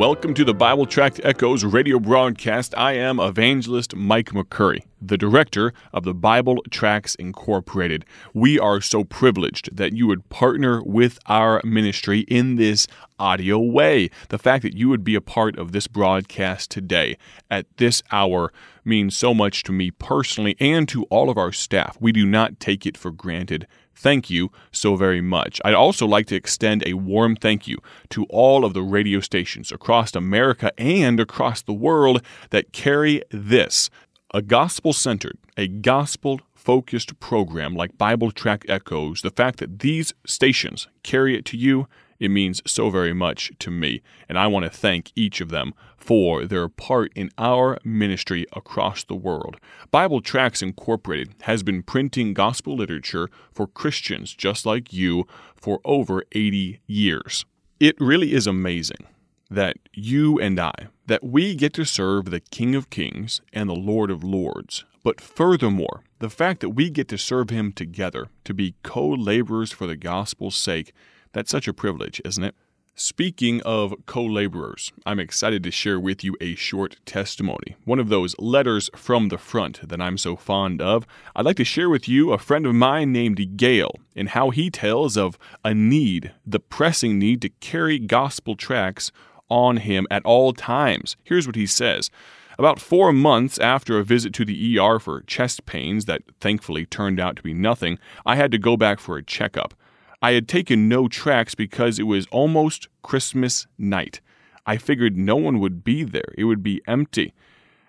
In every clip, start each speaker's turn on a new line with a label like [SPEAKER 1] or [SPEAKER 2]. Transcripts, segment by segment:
[SPEAKER 1] Welcome to the Bible Tract Echoes radio broadcast. I am evangelist Mike McCurry, the director of the Bible Tracts Incorporated. We are so privileged that you would partner with our ministry in this audio way. The fact that you would be a part of this broadcast today at this hour means so much to me personally and to all of our staff. We do not take it for granted. Thank you so very much. I'd also like to extend a warm thank you to all of the radio stations across America and across the world that carry this a gospel centered, a gospel focused program like Bible Tract Echoes. The fact that these stations carry it to you it means so very much to me, and I want to thank each of them for their part in our ministry across the world. Bible Tracts Incorporated has been printing gospel literature for Christians just like you for over 80 years. It really is amazing that you and I, that we get to serve the King of Kings and the Lord of Lords. But furthermore, the fact that we get to serve him together, to be co laborers for the gospel's sake, that's such a privilege, isn't it? Speaking of co laborers, I'm excited to share with you a short testimony, one of those letters from the front that I'm so fond of. I'd like to share with you a friend of mine named Gail and how he tells of a need, the pressing need to carry gospel tracts on him at all times. Here's what he says. About four months after a visit to the ER for chest pains that thankfully turned out to be nothing, I had to go back for a checkup. I had taken no tracts because it was almost Christmas night. I figured no one would be there, it would be empty.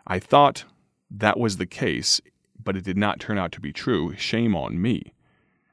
[SPEAKER 1] I thought that was the case, but it did not turn out to be true. Shame on me.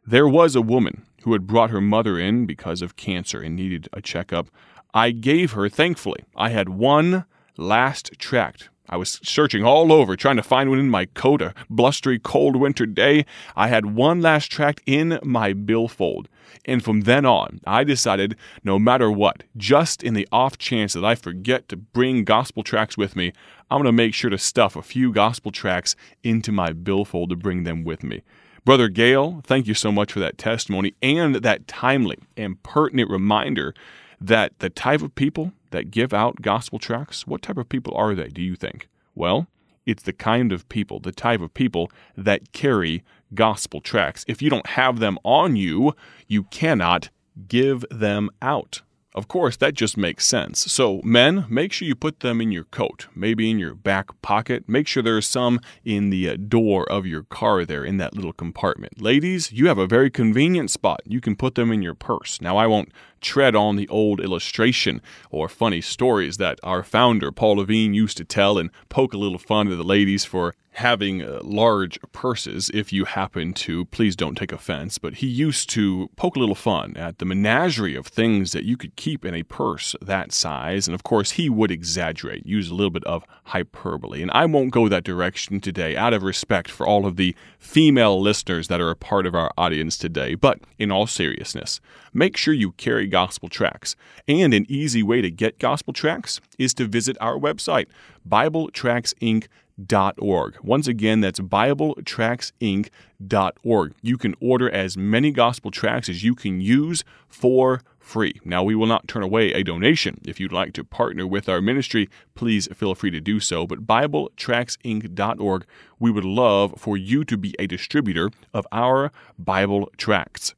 [SPEAKER 1] There was a woman who had brought her mother in because of cancer and needed a checkup. I gave her, thankfully, I had one last tract I was searching all over, trying to find one in my coat, a blustery, cold winter day. I had one last tract in my billfold. And from then on, I decided no matter what, just in the off chance that I forget to bring gospel tracts with me, I'm going to make sure to stuff a few gospel tracts into my billfold to bring them with me. Brother Gale, thank you so much for that testimony and that timely and pertinent reminder that the type of people that give out gospel tracts, what type of people are they, do you think? Well, it's the kind of people, the type of people that carry gospel tracts. If you don't have them on you, you cannot give them out. Of course, that just makes sense. So, men, make sure you put them in your coat, maybe in your back pocket. Make sure there's some in the uh, door of your car there in that little compartment. Ladies, you have a very convenient spot. You can put them in your purse. Now, I won't tread on the old illustration or funny stories that our founder, Paul Levine, used to tell and poke a little fun at the ladies for having uh, large purses if you happen to. Please don't take offense, but he used to poke a little fun at the menagerie of things that you could keep in a purse that size. And of course, he would exaggerate, use a little bit of hyperbole. And I won't go that direction today out of respect for all of the female listeners that are a part of our audience today. But in all seriousness, make sure you carry gospel tracts. And an easy way to get gospel tracts is to visit our website, BibleTractsInc.org. Once again, that's BibleTractsInc.org. You can order as many gospel tracts as you can use for free. Now, we will not turn away a donation. If you'd like to partner with our ministry, please feel free to do so. But BibleTractsInc.org, we would love for you to be a distributor of our Bible tracts.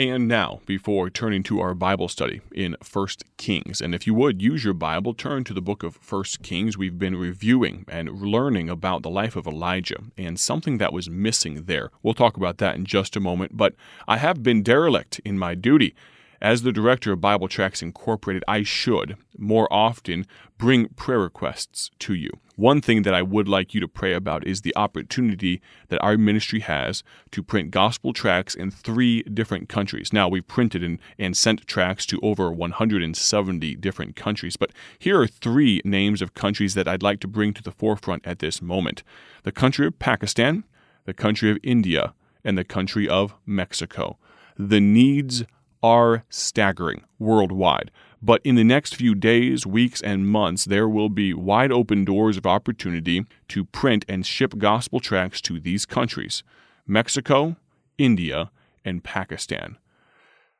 [SPEAKER 1] And now, before turning to our Bible study in 1 Kings, and if you would use your Bible, turn to the book of 1 Kings. We've been reviewing and learning about the life of Elijah and something that was missing there. We'll talk about that in just a moment, but I have been derelict in my duty as the director of Bible Tracts Incorporated, I should more often bring prayer requests to you. One thing that I would like you to pray about is the opportunity that our ministry has to print gospel tracts in three different countries. Now, we've printed and, and sent tracts to over 170 different countries, but here are three names of countries that I'd like to bring to the forefront at this moment the country of Pakistan, the country of India, and the country of Mexico. The needs are staggering worldwide. But in the next few days, weeks, and months, there will be wide open doors of opportunity to print and ship gospel tracts to these countries Mexico, India, and Pakistan.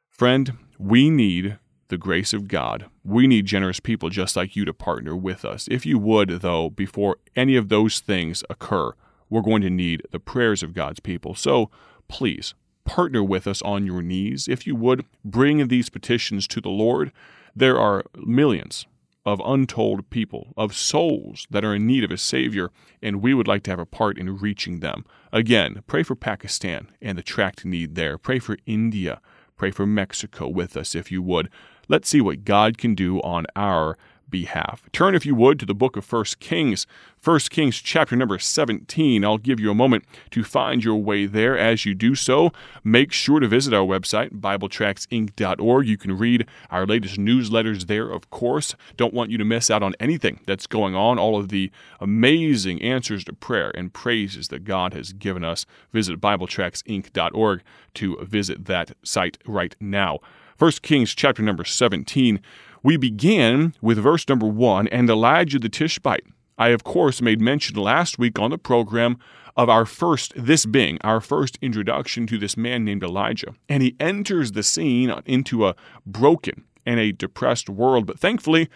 [SPEAKER 1] Friend, we need the grace of God. We need generous people just like you to partner with us. If you would, though, before any of those things occur, we're going to need the prayers of God's people. So please partner with us on your knees. If you would, bring these petitions to the Lord. There are millions of untold people, of souls that are in need of a Savior, and we would like to have a part in reaching them. Again, pray for Pakistan and the tract need there. Pray for India. Pray for Mexico with us if you would. Let's see what God can do on our behalf. Turn, if you would, to the book of 1 Kings. 1 Kings chapter number 17. I'll give you a moment to find your way there. As you do so, make sure to visit our website, BibleTractsInc.org. You can read our latest newsletters there, of course. Don't want you to miss out on anything that's going on, all of the amazing answers to prayer and praises that God has given us. Visit BibleTractsInc.org to visit that site right now. 1 Kings chapter number 17 we begin with verse number one and Elijah the Tishbite. I, of course, made mention last week on the program of our first, this being our first introduction to this man named Elijah. And he enters the scene into a broken and a depressed world. But thankfully,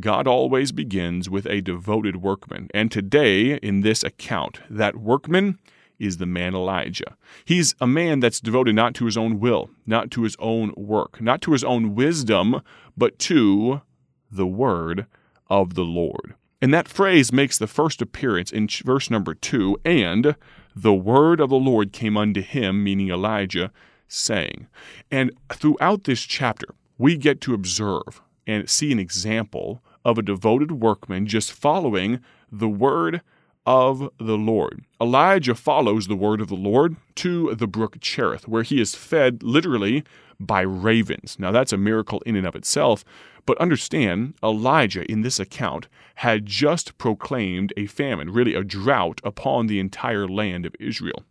[SPEAKER 1] God always begins with a devoted workman. And today, in this account, that workman is the man Elijah. He's a man that's devoted not to his own will, not to his own work, not to his own wisdom, but to the word of the Lord. And that phrase makes the first appearance in verse number two, and the word of the Lord came unto him, meaning Elijah, saying. And throughout this chapter, we get to observe and see an example of a devoted workman just following the word of the Lord. Elijah follows the word of the Lord to the brook Cherith, where he is fed literally by ravens. Now, that's a miracle in and of itself, but understand Elijah in this account had just proclaimed a famine, really a drought, upon the entire land of Israel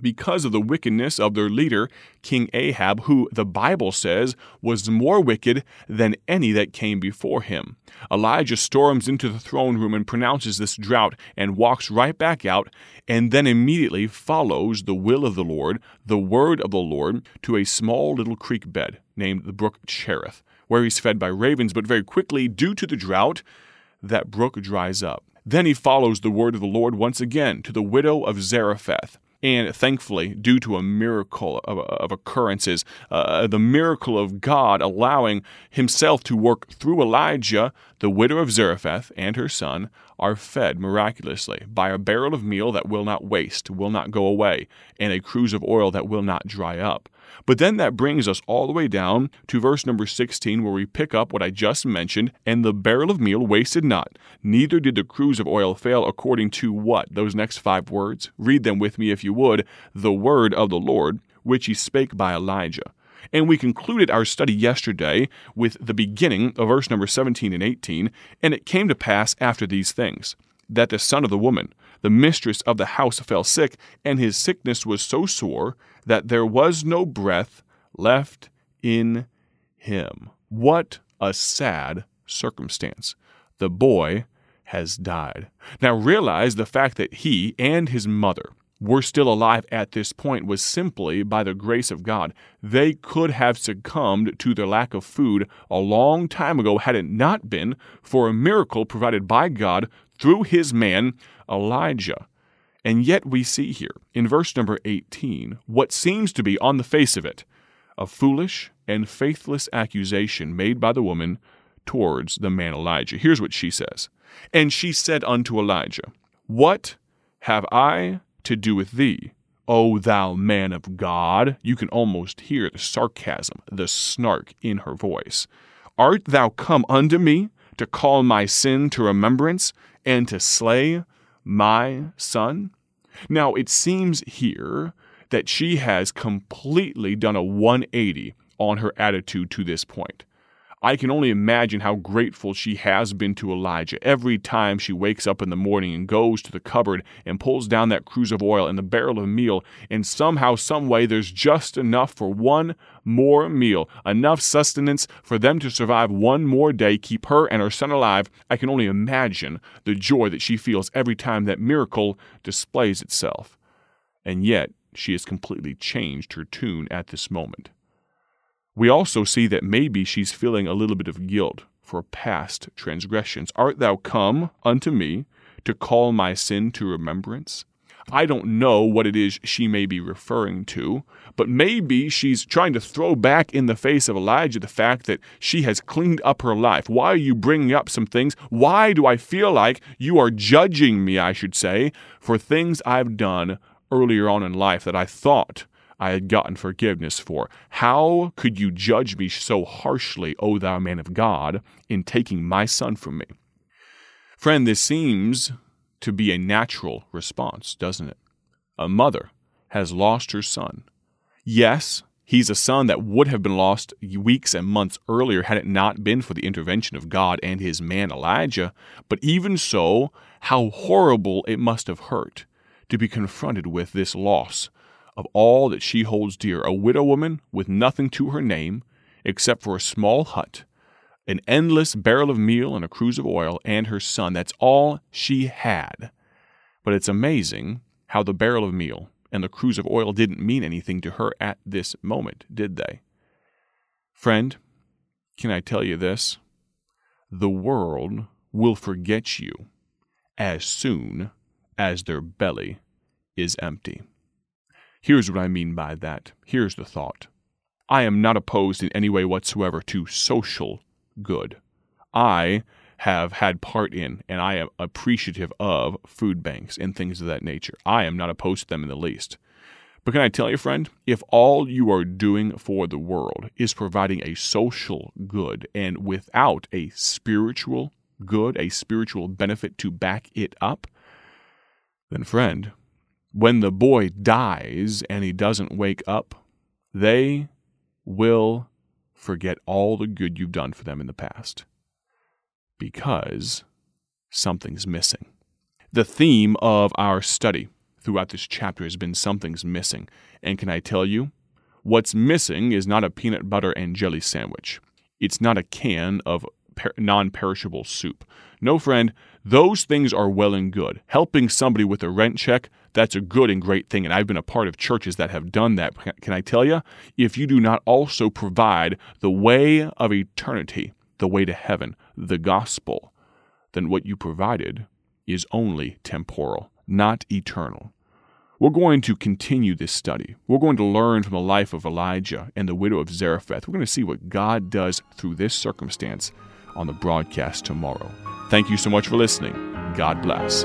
[SPEAKER 1] because of the wickedness of their leader, King Ahab, who the Bible says was more wicked than any that came before him. Elijah storms into the throne room and pronounces this drought and walks right back out, and then immediately follows the will of the Lord, the word of the Lord, to a small little creek bed named the brook Cherith, where he's fed by ravens, but very quickly, due to the drought, that brook dries up. Then he follows the word of the Lord once again to the widow of Zarephath and thankfully, due to a miracle of, of occurrences, uh, the miracle of God allowing himself to work through Elijah, the widow of Zarephath and her son are fed miraculously by a barrel of meal that will not waste, will not go away, and a cruse of oil that will not dry up. But then that brings us all the way down to verse number 16, where we pick up what I just mentioned, and the barrel of meal wasted not, neither did the cruse of oil fail, according to what? Those next five words? Read them with me if you would. The word of the Lord, which he spake by Elijah. And we concluded our study yesterday with the beginning of verse number 17 and 18. And it came to pass after these things that the son of the woman, the mistress of the house, fell sick, and his sickness was so sore that there was no breath left in him. What a sad circumstance. The boy has died. Now realize the fact that he and his mother were still alive at this point was simply by the grace of God. They could have succumbed to their lack of food a long time ago had it not been for a miracle provided by God through his man Elijah. And yet we see here in verse number 18 what seems to be, on the face of it, a foolish and faithless accusation made by the woman towards the man Elijah. Here's what she says And she said unto Elijah, What have I to do with thee, O thou man of God? You can almost hear the sarcasm, the snark in her voice. Art thou come unto me to call my sin to remembrance and to slay my son? Now, it seems here that she has completely done a 180 on her attitude to this point. I can only imagine how grateful she has been to Elijah every time she wakes up in the morning and goes to the cupboard and pulls down that cruse of oil and the barrel of meal, and somehow, someway, there's just enough for one more meal, enough sustenance for them to survive one more day, keep her and her son alive. I can only imagine the joy that she feels every time that miracle displays itself. And yet, she has completely changed her tune at this moment. We also see that maybe she's feeling a little bit of guilt for past transgressions. Art thou come unto me to call my sin to remembrance? I don't know what it is she may be referring to, but maybe she's trying to throw back in the face of Elijah the fact that she has cleaned up her life. Why are you bringing up some things? Why do I feel like you are judging me, I should say, for things I've done earlier on in life that I thought I had gotten forgiveness for? How could you judge me so harshly, O thou man of God, in taking my son from me? Friend, this seems to be a natural response, doesn't it? A mother has lost her son. Yes, he's a son that would have been lost weeks and months earlier had it not been for the intervention of God and his man Elijah. But even so, how horrible it must have hurt to be confronted with this loss of all that she holds dear a widow woman with nothing to her name except for a small hut an endless barrel of meal and a cruse of oil, and her son. That's all she had. But it's amazing how the barrel of meal and the cruse of oil didn't mean anything to her at this moment, did they? Friend, can I tell you this? The world will forget you as soon as their belly is empty. Here's what I mean by that. Here's the thought. I am not opposed in any way whatsoever to social good. I have had part in and I am appreciative of food banks and things of that nature. I am not opposed to them in the least. But can I tell you, friend, if all you are doing for the world is providing a social good and without a spiritual good, a spiritual benefit to back it up, then, friend, when the boy dies and he doesn't wake up, they will forget all the good you've done for them in the past because something's missing. The theme of our study throughout this chapter has been something's missing. And can I tell you? What's missing is not a peanut butter and jelly sandwich. It's not a can of per- non perishable soup. No, friend, those things are well and good. Helping somebody with a rent check, that's a good and great thing. And I've been a part of churches that have done that. Can I tell you? If you do not also provide the way of eternity, the way to heaven, the gospel, then what you provided is only temporal, not eternal. We're going to continue this study. We're going to learn from the life of Elijah and the widow of Zarephath. We're going to see what God does through this circumstance on the broadcast tomorrow. Thank you so much for listening. God bless.